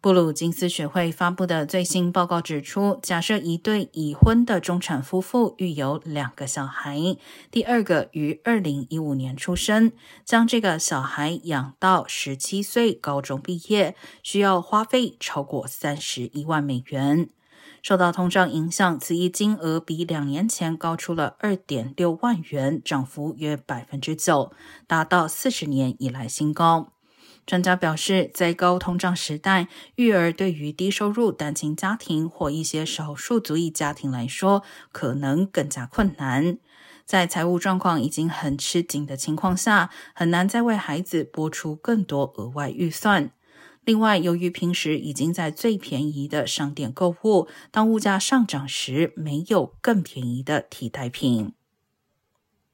布鲁金斯学会发布的最新报告指出，假设一对已婚的中产夫妇育有两个小孩，第二个于二零一五年出生，将这个小孩养到十七岁高中毕业，需要花费超过三十一万美元。受到通胀影响，此一金额比两年前高出了二点六万元，涨幅约百分之九，达到四十年以来新高。专家表示，在高通胀时代，育儿对于低收入单亲家庭或一些少数族裔家庭来说，可能更加困难。在财务状况已经很吃紧的情况下，很难再为孩子拨出更多额外预算。另外，由于平时已经在最便宜的商店购物，当物价上涨时，没有更便宜的替代品。